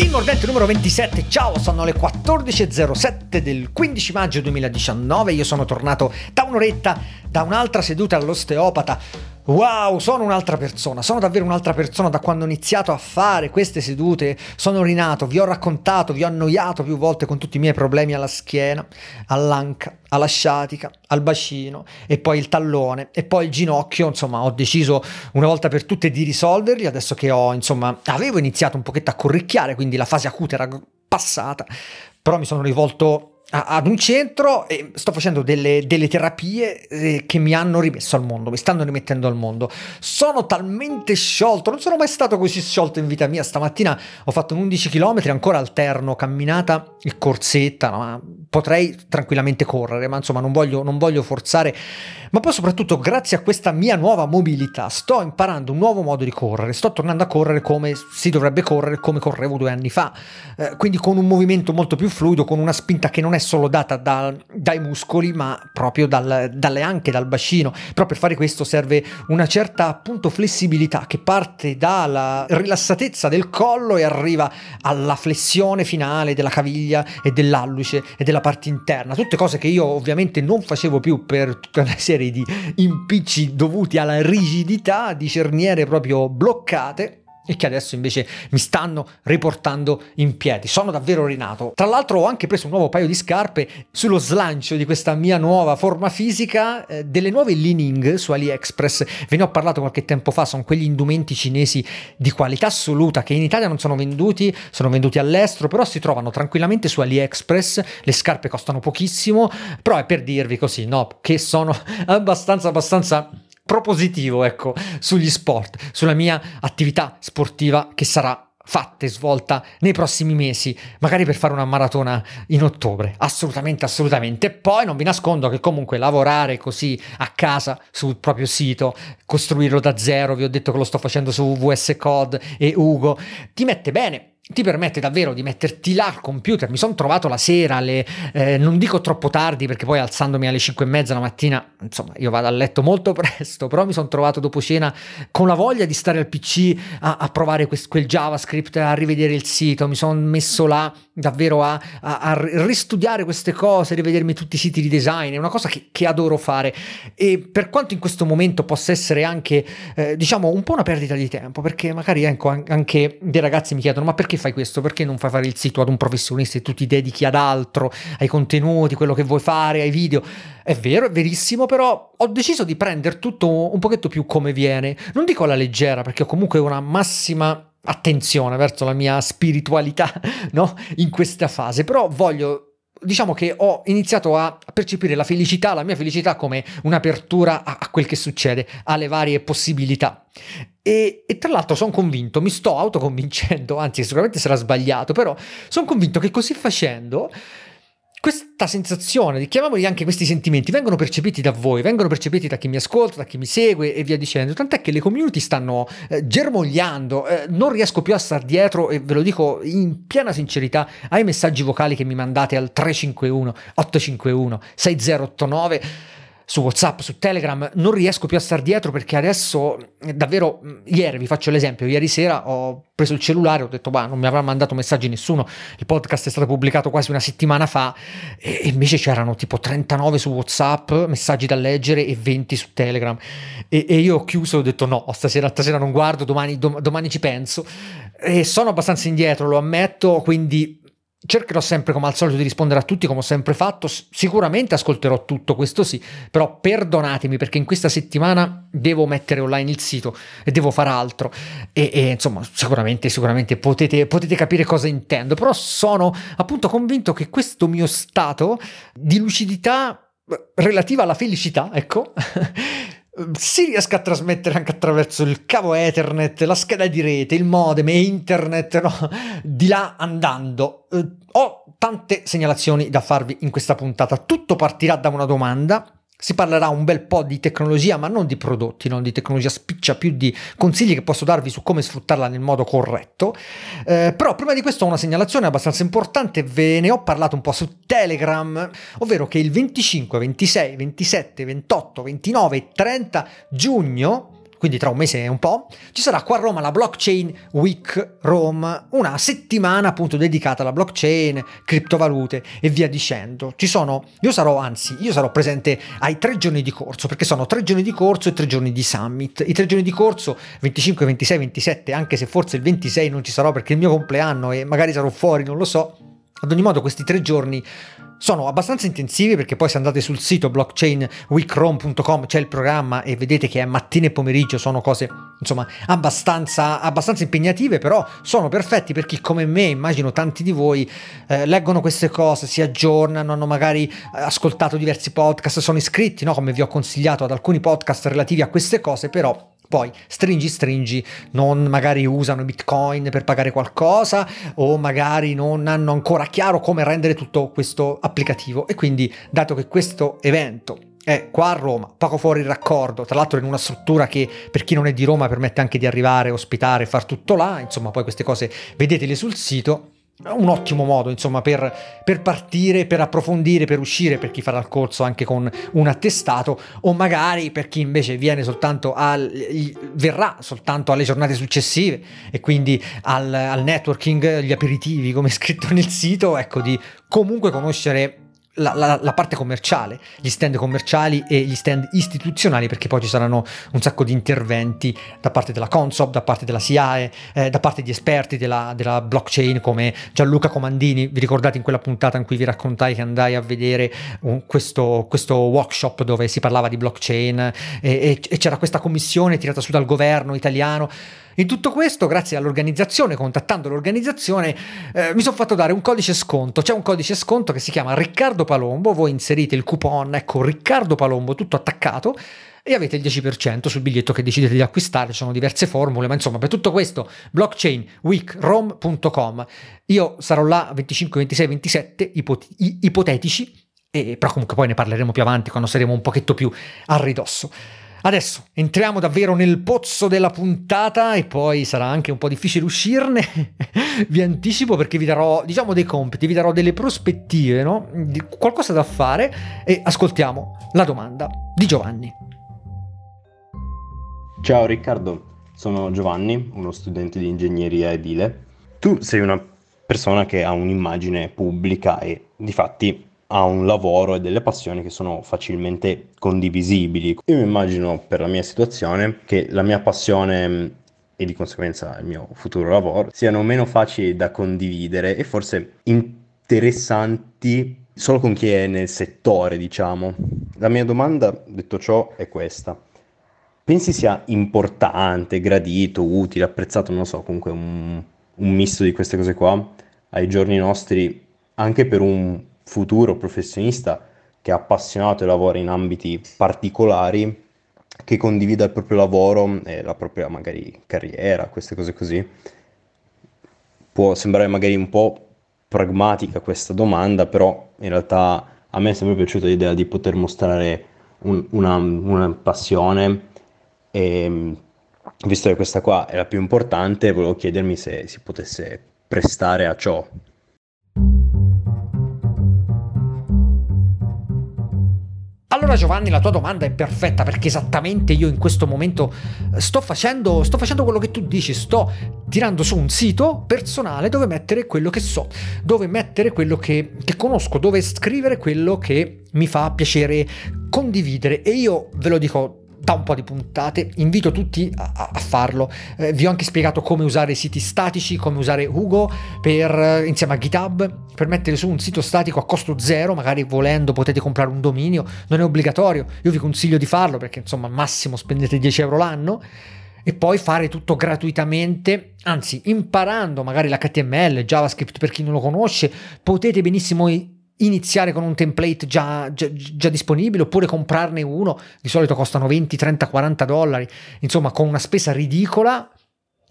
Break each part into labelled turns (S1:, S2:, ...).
S1: Il mordente numero 27, ciao, sono le 14.07 del 15 maggio 2019, io sono tornato da un'oretta da un'altra seduta all'osteopata Wow, sono un'altra persona, sono davvero un'altra persona da quando ho iniziato a fare queste sedute, sono rinato, vi ho raccontato, vi ho annoiato più volte con tutti i miei problemi alla schiena, all'anca, alla sciatica, al bacino e poi il tallone e poi il ginocchio, insomma ho deciso una volta per tutte di risolverli. Adesso che ho, insomma, avevo iniziato un pochetto a corricchiare, quindi la fase acuta era passata, però mi sono rivolto ad un centro e sto facendo delle, delle terapie eh, che mi hanno rimesso al mondo, mi stanno rimettendo al mondo. Sono talmente sciolto, non sono mai stato così sciolto in vita mia. Stamattina ho fatto 11 km, ancora alterno, camminata e corsetta, ma potrei tranquillamente correre, ma insomma non voglio, non voglio forzare. Ma poi soprattutto grazie a questa mia nuova mobilità sto imparando un nuovo modo di correre, sto tornando a correre come si dovrebbe correre, come correvo due anni fa, eh, quindi con un movimento molto più fluido, con una spinta che non è solo data da, dai muscoli, ma proprio dal, dalle anche dal bacino. Però per fare questo serve una certa appunto flessibilità che parte dalla rilassatezza del collo e arriva alla flessione finale della caviglia e dell'alluce e della parte interna. Tutte cose che io ovviamente non facevo più per tutta una serie di impicci dovuti alla rigidità di cerniere proprio bloccate e che adesso invece mi stanno riportando in piedi. Sono davvero rinato. Tra l'altro ho anche preso un nuovo paio di scarpe sullo slancio di questa mia nuova forma fisica, eh, delle nuove Lining su AliExpress. Ve ne ho parlato qualche tempo fa, sono quegli indumenti cinesi di qualità assoluta che in Italia non sono venduti, sono venduti all'estero, però si trovano tranquillamente su AliExpress. Le scarpe costano pochissimo, però è per dirvi così, no, che sono abbastanza abbastanza propositivo, ecco, sugli sport, sulla mia attività sportiva che sarà fatta e svolta nei prossimi mesi, magari per fare una maratona in ottobre. Assolutamente, assolutamente. E poi non vi nascondo che comunque lavorare così a casa sul proprio sito, costruirlo da zero, vi ho detto che lo sto facendo su VS Code e Ugo, ti mette bene ti permette davvero di metterti là al computer. Mi sono trovato la sera, alle, eh, non dico troppo tardi perché poi alzandomi alle 5 e mezza la mattina, insomma, io vado a letto molto presto, però mi sono trovato dopo cena con la voglia di stare al PC a, a provare quel, quel, JavaScript, a rivedere il sito. Mi sono messo là davvero a, a, a, ristudiare queste cose, rivedermi tutti i siti di design. È una cosa che, che adoro fare. E per quanto in questo momento possa essere anche, eh, diciamo, un po' una perdita di tempo, perché magari ecco, anche dei ragazzi mi chiedono: ma perché fai questo? Perché non fai fare il sito ad un professionista e tu ti dedichi ad altro, ai contenuti, quello che vuoi fare, ai video? È vero, è verissimo, però ho deciso di prendere tutto un pochetto più come viene. Non dico alla leggera, perché ho comunque una massima attenzione verso la mia spiritualità, no? In questa fase, però voglio diciamo che ho iniziato a percepire la felicità, la mia felicità come un'apertura a, a quel che succede, alle varie possibilità. E, e tra l'altro sono convinto, mi sto autoconvincendo, anzi sicuramente sarà sbagliato, però sono convinto che così facendo questa sensazione, chiamiamoli anche questi sentimenti, vengono percepiti da voi, vengono percepiti da chi mi ascolta, da chi mi segue e via dicendo. Tant'è che le community stanno eh, germogliando, eh, non riesco più a star dietro e ve lo dico in piena sincerità ai messaggi vocali che mi mandate al 351 851 6089 su WhatsApp, su Telegram, non riesco più a star dietro perché adesso davvero ieri vi faccio l'esempio, ieri sera ho preso il cellulare, ho detto "Ma non mi avrà mandato messaggi nessuno". Il podcast è stato pubblicato quasi una settimana fa e invece c'erano tipo 39 su WhatsApp, messaggi da leggere e 20 su Telegram. E, e io ho chiuso, ho detto "No, stasera, stasera non guardo, domani, dom- domani ci penso". E sono abbastanza indietro, lo ammetto, quindi Cercherò sempre come al solito di rispondere a tutti come ho sempre fatto, sicuramente ascolterò tutto, questo sì, però perdonatemi perché in questa settimana devo mettere online il sito e devo fare altro. E, e insomma sicuramente, sicuramente potete, potete capire cosa intendo, però sono appunto convinto che questo mio stato di lucidità relativa alla felicità, ecco, si riesca a trasmettere anche attraverso il cavo Ethernet, la scheda di rete, il modem e internet, no? di là andando. Eh, ho tante segnalazioni da farvi in questa puntata. Tutto partirà da una domanda si parlerà un bel po' di tecnologia, ma non di prodotti, non di tecnologia spiccia, più di consigli che posso darvi su come sfruttarla nel modo corretto. Eh, però prima di questo ho una segnalazione abbastanza importante, ve ne ho parlato un po' su Telegram, ovvero che il 25, 26, 27, 28, 29 e 30 giugno quindi tra un mese e un po', ci sarà qua a Roma la Blockchain Week Rome, una settimana appunto dedicata alla blockchain, criptovalute e via dicendo. Ci sono, io sarò, anzi, io sarò presente ai tre giorni di corso, perché sono tre giorni di corso e tre giorni di summit. I tre giorni di corso, 25, 26, 27, anche se forse il 26 non ci sarò perché è il mio compleanno e magari sarò fuori, non lo so. Ad ogni modo questi tre giorni sono abbastanza intensivi perché poi se andate sul sito blockchainweekrom.com c'è il programma e vedete che è mattina e pomeriggio sono cose insomma abbastanza, abbastanza impegnative però sono perfetti per chi come me immagino tanti di voi eh, leggono queste cose si aggiornano hanno magari eh, ascoltato diversi podcast sono iscritti no? come vi ho consigliato ad alcuni podcast relativi a queste cose però poi stringi stringi, non magari usano Bitcoin per pagare qualcosa o magari non hanno ancora chiaro come rendere tutto questo applicativo. E quindi dato che questo evento è qua a Roma, poco fuori il raccordo, tra l'altro in una struttura che per chi non è di Roma permette anche di arrivare, ospitare, far tutto là, insomma poi queste cose vedetele sul sito un ottimo modo insomma per, per, partire, per approfondire, per uscire per chi farà il corso anche con un attestato o magari per chi invece viene soltanto al, verrà soltanto alle giornate successive e quindi al, al networking, gli aperitivi come scritto nel sito, ecco di comunque conoscere la, la, la, parte commerciale, gli stand commerciali e gli stand istituzionali, perché poi ci saranno un sacco di interventi da parte della Consob, da parte della SIAE, eh, da parte di esperti della, della, blockchain come Gianluca Comandini. Vi ricordate in quella puntata in cui vi raccontai che andai a vedere un, questo, questo, workshop dove si parlava di blockchain e, e, e c'era questa commissione tirata su dal governo italiano in tutto questo, grazie all'organizzazione, contattando l'organizzazione, eh, mi sono fatto dare un codice sconto. C'è un codice sconto che si chiama Riccardo Palombo. Voi inserite il coupon, ecco Riccardo Palombo, tutto attaccato e avete il 10% sul biglietto che decidete di acquistare, ci sono diverse formule, ma insomma per tutto questo blockchainweekrom.com io sarò là 25, 26, 27 ipot- ipotetici, e, però comunque poi ne parleremo più avanti quando saremo un pochetto più a ridosso. Adesso entriamo davvero nel pozzo della puntata e poi sarà anche un po' difficile uscirne. vi anticipo perché vi darò, diciamo, dei compiti, vi darò delle prospettive, no? Di qualcosa da fare e ascoltiamo la domanda di Giovanni.
S2: Ciao Riccardo, sono Giovanni, uno studente di ingegneria edile. Tu sei una persona che ha un'immagine pubblica e di fatti ha un lavoro e delle passioni che sono facilmente condivisibili. Io mi immagino per la mia situazione che la mia passione mm, e di conseguenza il mio futuro lavoro siano meno facili da condividere e forse interessanti solo con chi è nel settore, diciamo. La mia domanda, detto ciò, è questa. Pensi sia importante, gradito, utile, apprezzato, non so, comunque un, un misto di queste cose qua ai giorni nostri, anche per un futuro professionista che è appassionato e lavora in ambiti particolari, che condivida il proprio lavoro e la propria magari carriera, queste cose così. Può sembrare magari un po' pragmatica questa domanda, però in realtà a me è sempre piaciuta l'idea di poter mostrare un, una, una passione e visto che questa qua è la più importante, volevo chiedermi se si potesse prestare a ciò.
S1: Allora Giovanni, la tua domanda è perfetta perché esattamente io in questo momento eh, sto facendo, sto facendo quello che tu dici, sto tirando su un sito personale dove mettere quello che so, dove mettere quello che, che conosco, dove scrivere quello che mi fa piacere condividere. E io ve lo dico da un po' di puntate, invito tutti a, a farlo. Eh, vi ho anche spiegato come usare siti statici, come usare Hugo per, eh, insieme a GitHub per mettere su un sito statico a costo zero, magari volendo potete comprare un dominio, non è obbligatorio, io vi consiglio di farlo perché insomma al massimo spendete 10 euro l'anno. E poi fare tutto gratuitamente, anzi imparando magari l'HTML, JavaScript per chi non lo conosce, potete benissimo iniziare con un template già, già, già, disponibile oppure comprarne uno, di solito costano 20, 30, 40 dollari, insomma con una spesa ridicola.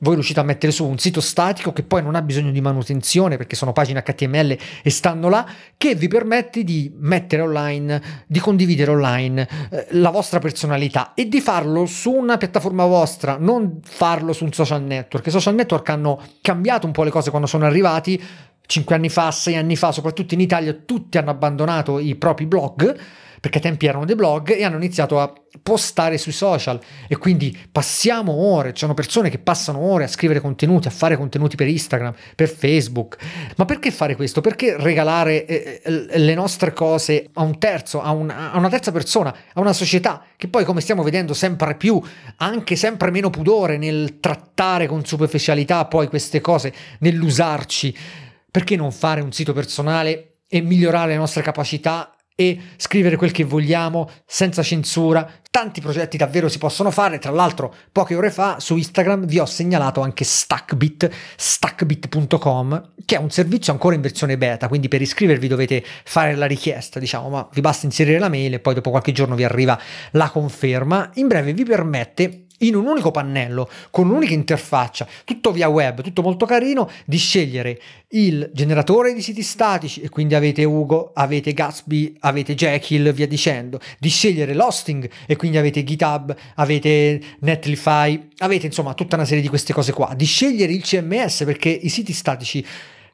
S1: Voi riuscite a mettere su un sito statico che poi non ha bisogno di manutenzione perché sono pagine HTML e stanno là, che vi permette di mettere online, di condividere online eh, la vostra personalità e di farlo su una piattaforma vostra, non farlo su un social network. I social network hanno cambiato un po' le cose quando sono arrivati, 5 anni fa, 6 anni fa, soprattutto in Italia, tutti hanno abbandonato i propri blog perché ai tempi erano dei blog e hanno iniziato a postare sui social e quindi passiamo ore, ci sono persone che passano ore a scrivere contenuti, a fare contenuti per Instagram, per Facebook. Ma perché fare questo? Perché regalare eh, eh le nostre cose a un terzo, a, un, a una terza persona, a una società che poi come stiamo vedendo sempre più, anche sempre meno pudore nel trattare con superficialità poi queste cose, nell'usarci? Perché non fare un sito personale e migliorare le nostre capacità e scrivere quel che vogliamo senza censura. Tanti progetti davvero si possono fare. Tra l'altro, poche ore fa su Instagram vi ho segnalato anche Stackbit, stackbit.com, che è un servizio ancora in versione beta. Quindi per iscrivervi dovete fare la richiesta, diciamo, ma vi basta inserire la mail e poi dopo qualche giorno vi arriva la conferma. In breve vi permette in un unico pannello, con un'unica interfaccia, tutto via web, tutto molto carino, di scegliere il generatore di siti statici, e quindi avete Ugo, avete Gatsby, avete Jekyll, via dicendo, di scegliere l'hosting, e quindi avete GitHub, avete Netlify, avete insomma tutta una serie di queste cose qua, di scegliere il CMS perché i siti statici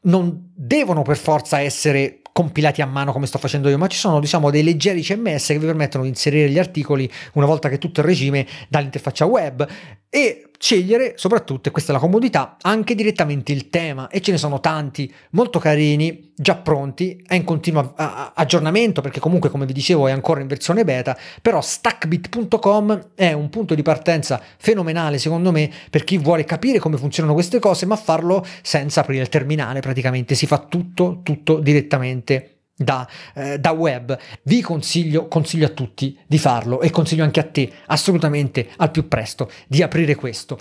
S1: non devono per forza essere compilati a mano come sto facendo io, ma ci sono diciamo dei leggeri CMS che vi permettono di inserire gli articoli una volta che tutto in regime dall'interfaccia web. E scegliere soprattutto, e questa è la comodità, anche direttamente il tema e ce ne sono tanti molto carini, già pronti, è in continuo aggiornamento perché comunque come vi dicevo è ancora in versione beta, però stackbit.com è un punto di partenza fenomenale secondo me per chi vuole capire come funzionano queste cose ma farlo senza aprire il terminale praticamente, si fa tutto, tutto direttamente da, eh, da, web. Vi consiglio, consiglio a tutti di farlo e consiglio anche a te assolutamente al più presto di aprire questo.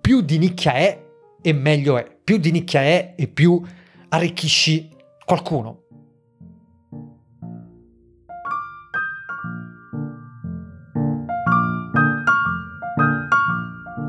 S1: Più di nicchia è e meglio è. Più di nicchia è e più arricchisci qualcuno.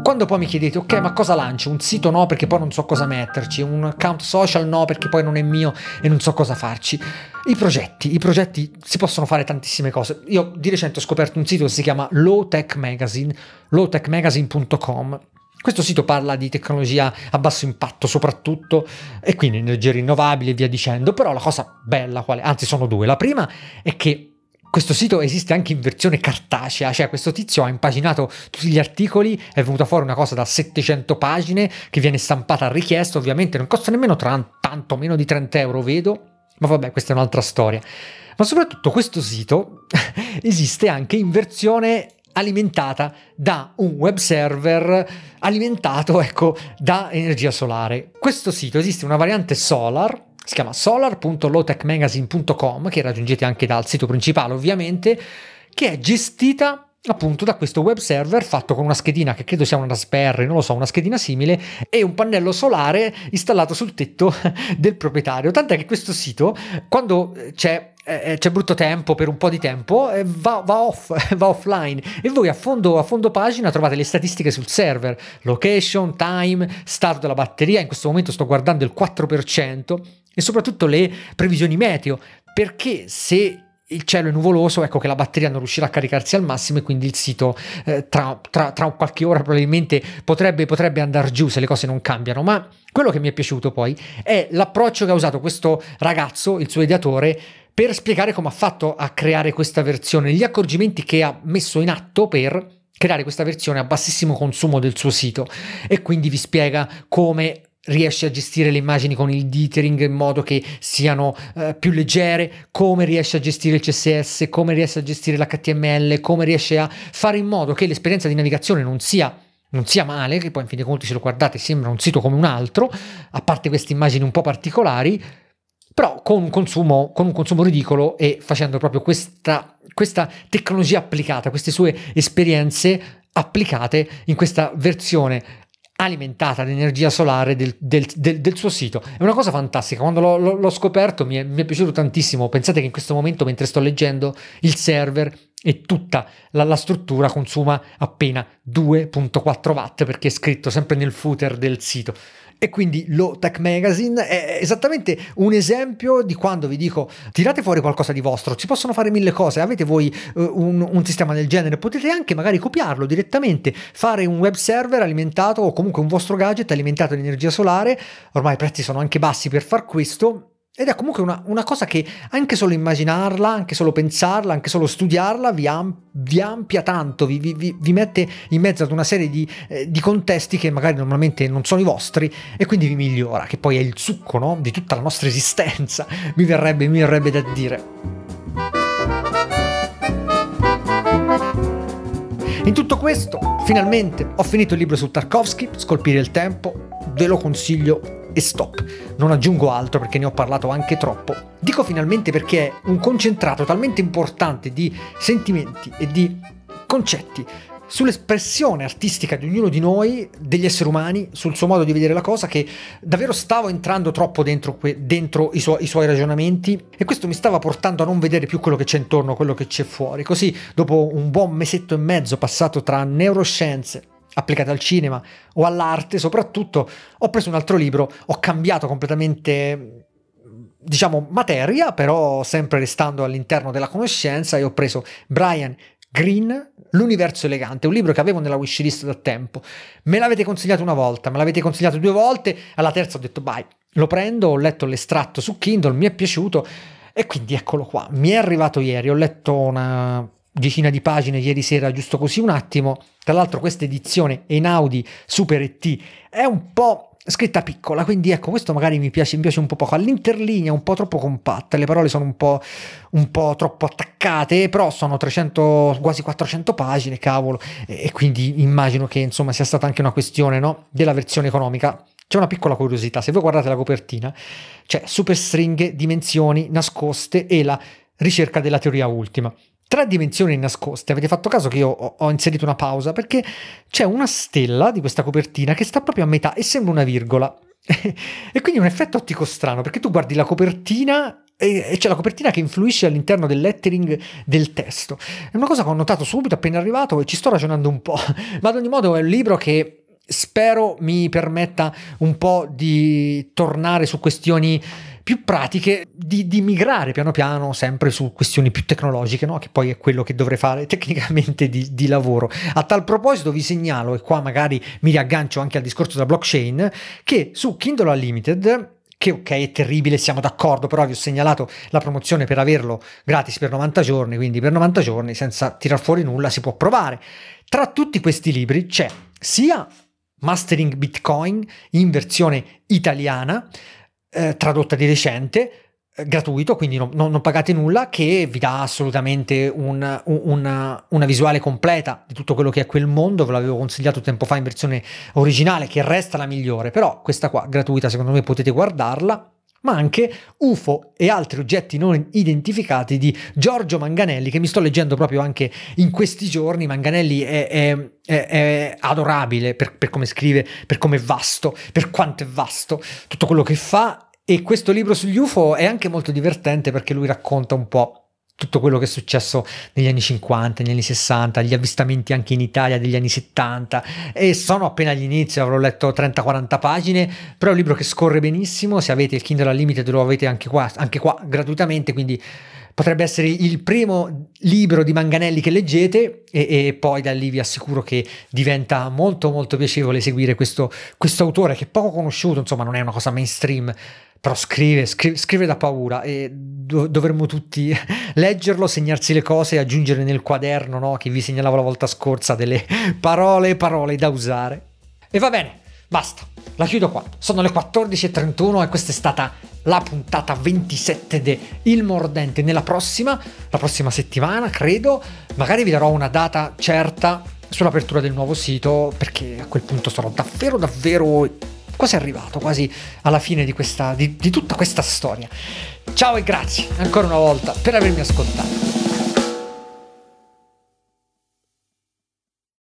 S1: Quando poi mi chiedete, ok, ma cosa lancio? Un sito no perché poi non so cosa metterci, un account social no perché poi non è mio e non so cosa farci. I progetti, i progetti si possono fare tantissime cose. Io di recente ho scoperto un sito che si chiama Low Tech Magazine, lowtechmagazine.com. Questo sito parla di tecnologia a basso impatto soprattutto e quindi energie rinnovabili e via dicendo, però la cosa bella, quale, anzi sono due. La prima è che questo sito esiste anche in versione cartacea, cioè questo tizio ha impaginato tutti gli articoli, è venuta fuori una cosa da 700 pagine che viene stampata a richiesta, ovviamente non costa nemmeno tra, tanto meno di 30 euro, vedo, ma vabbè questa è un'altra storia. Ma soprattutto questo sito esiste anche in versione alimentata da un web server alimentato ecco, da energia solare. Questo sito esiste una variante Solar si chiama solar.lowtechmagazine.com che raggiungete anche dal sito principale ovviamente, che è gestita appunto da questo web server fatto con una schedina che credo sia una Raspberry, non lo so, una schedina simile e un pannello solare installato sul tetto del proprietario. Tant'è che questo sito, quando c'è eh, c'è brutto tempo per un po' di tempo, eh, va, va, off, va offline. E voi a fondo, a fondo, pagina trovate le statistiche sul server, location, time, stato della batteria, in questo momento sto guardando il 4% e soprattutto le previsioni meteo, perché se il cielo è nuvoloso, ecco che la batteria non riuscirà a caricarsi al massimo e quindi il sito eh, tra, tra, tra, qualche ora probabilmente potrebbe, potrebbe andare giù se le cose non cambiano. Ma quello che mi è piaciuto poi è l'approccio che ha usato questo ragazzo, il suo ideatore, per spiegare come ha fatto a creare questa versione, gli accorgimenti che ha messo in atto per creare questa versione a bassissimo consumo del suo sito e quindi vi spiega come riesce a gestire le immagini con il dithering in modo che siano uh, più leggere, come riesce a gestire il CSS, come riesce a gestire l'HTML, come riesce a fare in modo che l'esperienza di navigazione non sia non sia male, che poi in fin dei conti se lo guardate sembra un sito come un altro, a parte queste immagini un po' particolari, però con un consumo, con un consumo ridicolo e facendo proprio questa, questa tecnologia applicata, queste sue esperienze applicate in questa versione alimentata l'energia solare del, del, del, del, suo sito. È una cosa fantastica, quando l'ho, l'ho scoperto mi è, mi è, piaciuto tantissimo. Pensate che in questo momento, mentre sto leggendo, il server e tutta la, la struttura consuma appena 2.4 watt perché è scritto sempre nel footer del sito. E quindi Low Tech Magazine è esattamente un esempio di quando vi dico tirate fuori qualcosa di vostro, si possono fare mille cose, avete voi uh, un, un, sistema del genere, potete anche magari copiarlo direttamente, fare un web server alimentato o comunque un vostro gadget alimentato di energia solare, ormai i prezzi sono anche bassi per far questo ed è comunque una, una, cosa che anche solo immaginarla, anche solo pensarla, anche solo studiarla vi, am, vi ampia tanto, vi, vi, vi, mette in mezzo ad una serie di, eh, di, contesti che magari normalmente non sono i vostri e quindi vi migliora, che poi è il succo no? di tutta la nostra esistenza, mi verrebbe, mi verrebbe da dire. In tutto questo, finalmente ho finito il libro su Tarkovsky, Scolpire il tempo, ve lo consiglio e stop. Non aggiungo altro perché ne ho parlato anche troppo. Dico finalmente perché è un concentrato talmente importante di sentimenti e di concetti sull'espressione artistica di ognuno di noi, degli esseri umani, sul suo modo di vedere la cosa, che davvero stavo entrando troppo dentro, dentro i, su- i, suoi ragionamenti e questo mi stava portando a non vedere più quello che c'è intorno, quello che c'è fuori. Così, dopo un buon mesetto e mezzo passato tra neuroscienze, applicate al cinema o all'arte soprattutto, ho preso un altro libro, ho cambiato completamente diciamo materia, però sempre restando all'interno della conoscenza e ho preso Brian Green, L'universo elegante, un libro che avevo nella wishlist da tempo. Me l'avete consigliato una volta, me l'avete consigliato due volte, alla terza ho detto vai, lo prendo, ho letto l'estratto su Kindle, mi è piaciuto e quindi eccolo qua. Mi è arrivato ieri, ho letto una decina di pagine ieri sera, giusto così un attimo. Tra l'altro questa edizione Einaudi Super ET è un po' scritta piccola, quindi ecco, questo magari mi piace, mi piace un po' poco. All'interlinea un po' troppo compatta, le parole sono un po', un po' troppo attaccate, però sono 300, quasi 400 pagine, cavolo, e, quindi immagino che insomma sia stata anche una questione no, della versione economica. C'è una piccola curiosità, se voi guardate la copertina, c'è super stringhe, dimensioni nascoste e la ricerca della teoria ultima. Tre dimensioni nascoste. Avete fatto caso che io ho, inserito una pausa perché c'è una stella di questa copertina che sta proprio a metà e sembra una virgola. e quindi un effetto ottico strano perché tu guardi la copertina e c'è la copertina che influisce all'interno del lettering del testo. È una cosa che ho notato subito appena arrivato e ci sto ragionando un po'. Ma ad ogni modo è un libro che spero mi permetta un po' di tornare su questioni più pratiche di, di, migrare piano piano sempre su questioni più tecnologiche, no? che poi è quello che dovrei fare tecnicamente di, di, lavoro. A tal proposito vi segnalo, e qua magari mi riaggancio anche al discorso della blockchain, che su Kindle Unlimited che ok è terribile, siamo d'accordo, però vi ho segnalato la promozione per averlo gratis per 90 giorni, quindi per 90 giorni senza tirar fuori nulla si può provare. Tra tutti questi libri c'è sia Mastering Bitcoin in versione italiana, eh, tradotta di recente, eh, gratuito, quindi non, non, non, pagate nulla, che vi dà assolutamente un, un, una, una, visuale completa di tutto quello che è quel mondo. Ve l'avevo consigliato tempo fa in versione originale, che resta la migliore, però questa qua gratuita, secondo me potete guardarla. Ma anche UFO e altri oggetti non identificati di Giorgio Manganelli, che mi sto leggendo proprio anche in questi giorni. Manganelli è, è, è, è adorabile per, per come scrive, per come è vasto, per quanto è vasto, tutto quello che fa e questo libro sugli UFO è anche molto divertente perché lui racconta un po' tutto quello che è successo negli anni 50, negli anni 60, gli avvistamenti anche in Italia degli anni 70 e sono appena agli inizi, avrò letto 30-40 pagine, però è un libro che scorre benissimo, se avete il Kindle Unlimited lo avete anche qua, anche qua gratuitamente, quindi potrebbe essere il primo libro di Manganelli che leggete. E, e, poi da lì vi assicuro che diventa molto molto piacevole seguire questo, questo autore che è poco conosciuto, insomma non è una cosa mainstream, però scrive, scrive, scrive da paura e do, dovremmo tutti leggerlo, segnarsi le cose e aggiungere nel quaderno no, che vi segnalavo la volta scorsa delle parole e parole da usare. E va bene, basta, la chiudo qua. Sono le 14.31 e questa è stata la puntata 27 di Il Mordente. Nella prossima, la prossima settimana, credo, magari vi darò una data certa sull'apertura del nuovo sito perché a quel punto sarò davvero davvero quasi arrivato, quasi alla fine di, questa, di, di tutta questa storia. Ciao e grazie ancora una volta per avermi ascoltato.